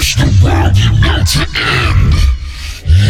is the world you know to end.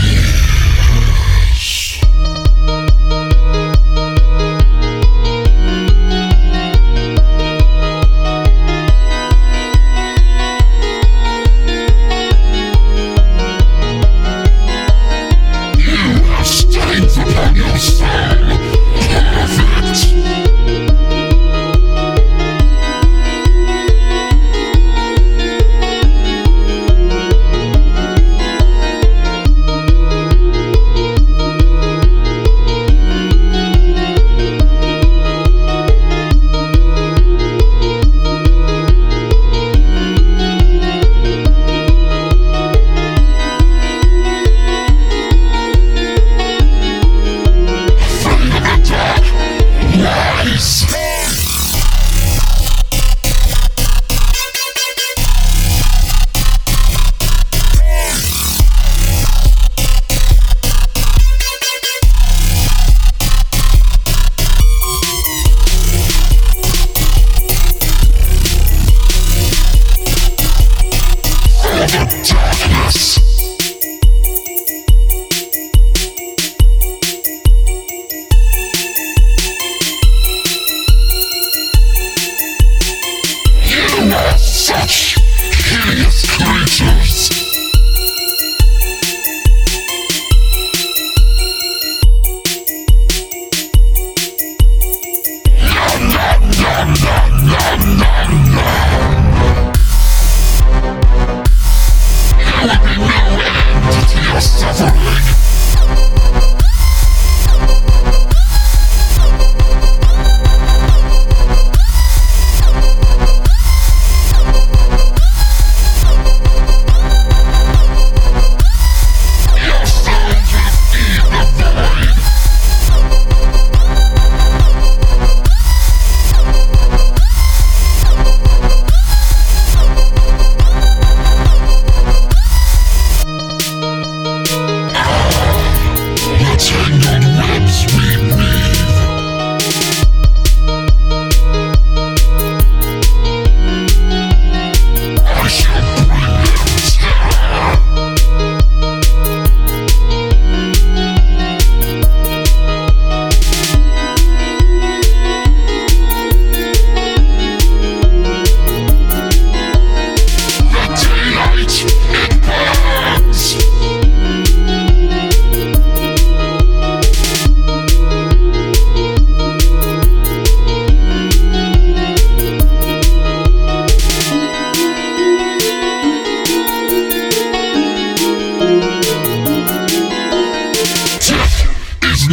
such hideous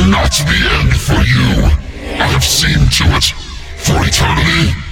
not the end for you. I have seen to it. For eternity,